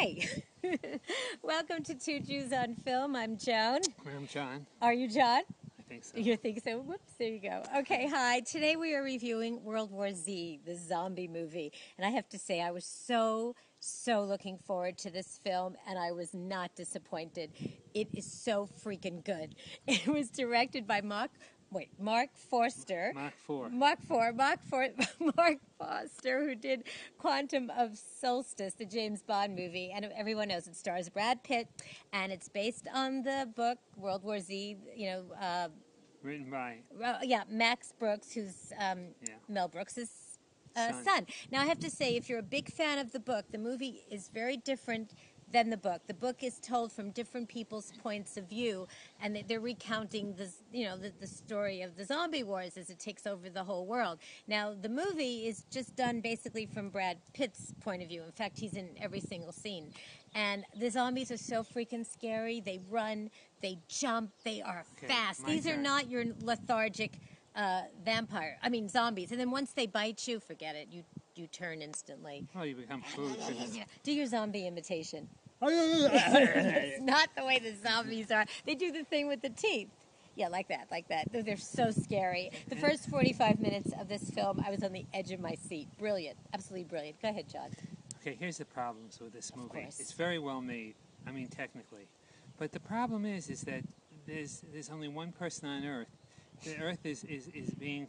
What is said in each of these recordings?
Hi. Welcome to Two Jews on Film. I'm Joan. I'm John. Are you John? I think so. You think so? Whoops, there you go. Okay, hi. Today we are reviewing World War Z, the zombie movie. And I have to say, I was so, so looking forward to this film, and I was not disappointed. It is so freaking good. It was directed by Mark. Wait, Mark Forster. Mark Four. Mark Four, Mark Four, Mark Foster, who did Quantum of Solstice, the James Bond movie, and everyone knows it stars Brad Pitt, and it's based on the book World War Z. You know, uh, Written by uh, yeah, Max Brooks, who's um, Yeah. Mel Brooks' uh, Son. son. Now, I have to say, if you're a big fan of the book, the movie is very different than the book. The book is told from different people's points of view, and they- they're recounting the, you know, the, the story of the zombie wars as it takes over the whole world. Now, the movie is just done basically from Brad Pitt's point of view. In fact, he's in every single scene. And the zombies are so freaking scary. They run, they jump, they are Okay, fast. These are not your lethargic uh, vampire. I mean zombies. And then once they bite you, forget it. You you turn instantly. Oh, you become food. for them. Yeah. Do your zombie imitation. It's not the way the zombies are. They do the thing with the teeth. Yeah, like that, like that. They're, they're so scary. The first 45 minutes of this film, I was on the edge of my seat. Brilliant. Absolutely brilliant. Go ahead, John. okay, here's the problems with this movie. course. It's very well made. I mean, technically, but the problem is, is that there's there's only one person on Earth. The Earth is is, is being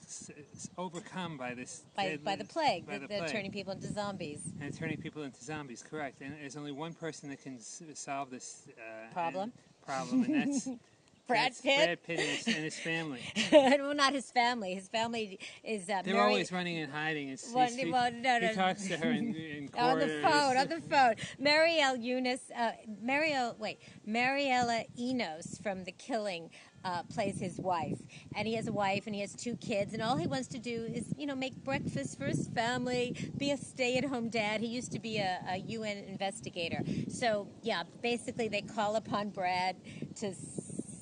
overcome by this By, deadly- by the plague, by the, the plague. turning people into zombies. and turning people into zombies. Correct. And there's only one person that can s- solve this uh, Problem? and- problem, and that's Brad Pitt? Brad Pitt and his, and his family. well, not his family. His family is uh, They're always running and hiding. It's, Well, he, well, no, no. he talks to her in, in on the phone, on the phone. Marielle Eunice, uh, Marielle, wait, Mariella Enos from The Killing uh, plays his wife, and he has a wife and he has two kids, and all he wants to do is, you know, make breakfast for his family, be a stay-at-home dad. He used to be a, a UN investigator, so yeah, basically they call upon Brad to.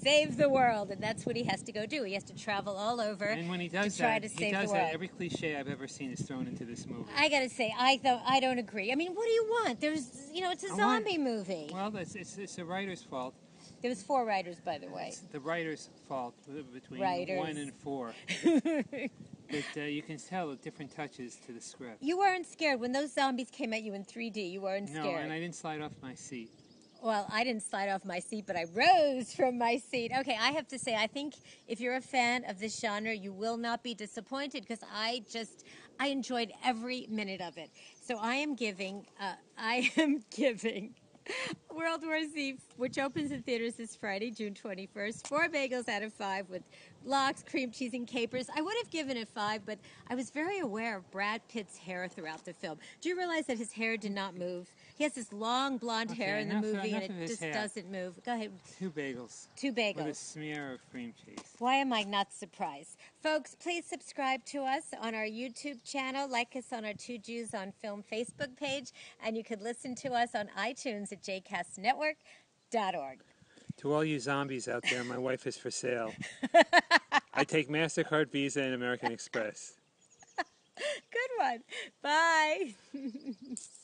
Save the world, and that's what he has to go do. He has to travel all over And when he does to try that, to he save does the world. that. Every cliche I've ever seen is thrown into this movie. I gotta say, I th- I don't agree. I mean, what do you want? There's, you know, it's a I want- zombie movie. well, it's, it's, it's the writer's fault. There was four writers, by the way. It's the writer's fault uh, between Writers. one and four. but uh, you can tell the different touches to the script. You weren't scared when those zombies came at you in 3D. You weren't No, scared. No, and I didn't slide off my seat. Well, I didn't slide off my seat, but I rose from my seat. Okay, I have to say, I think if you're a fan of this genre, you will not be disappointed because I just, I enjoyed every minute of it. So I am giving, uh, I am giving World War Z, which opens in theaters this Friday, June 21st, four bagels out of five with lox, cream cheese, and capers. I would have given it five, but I was very aware of Brad Pitt's hair throughout the film. Do you realize that his hair did not move? He has this long blonde hair in the enough- movie, enough and it just hair. doesn't move. Go ahead, Two bagels two with a smear of cream cheese. Why am I not surprised? Folks, please subscribe to us on our YouTube channel, like us on our Two Jews on Film Facebook page, and you can listen to us on iTunes at jcastnetwork.org. To all you zombies out there, my wife is for sale. I take MasterCard, Visa, and American Express. Good one. Bye.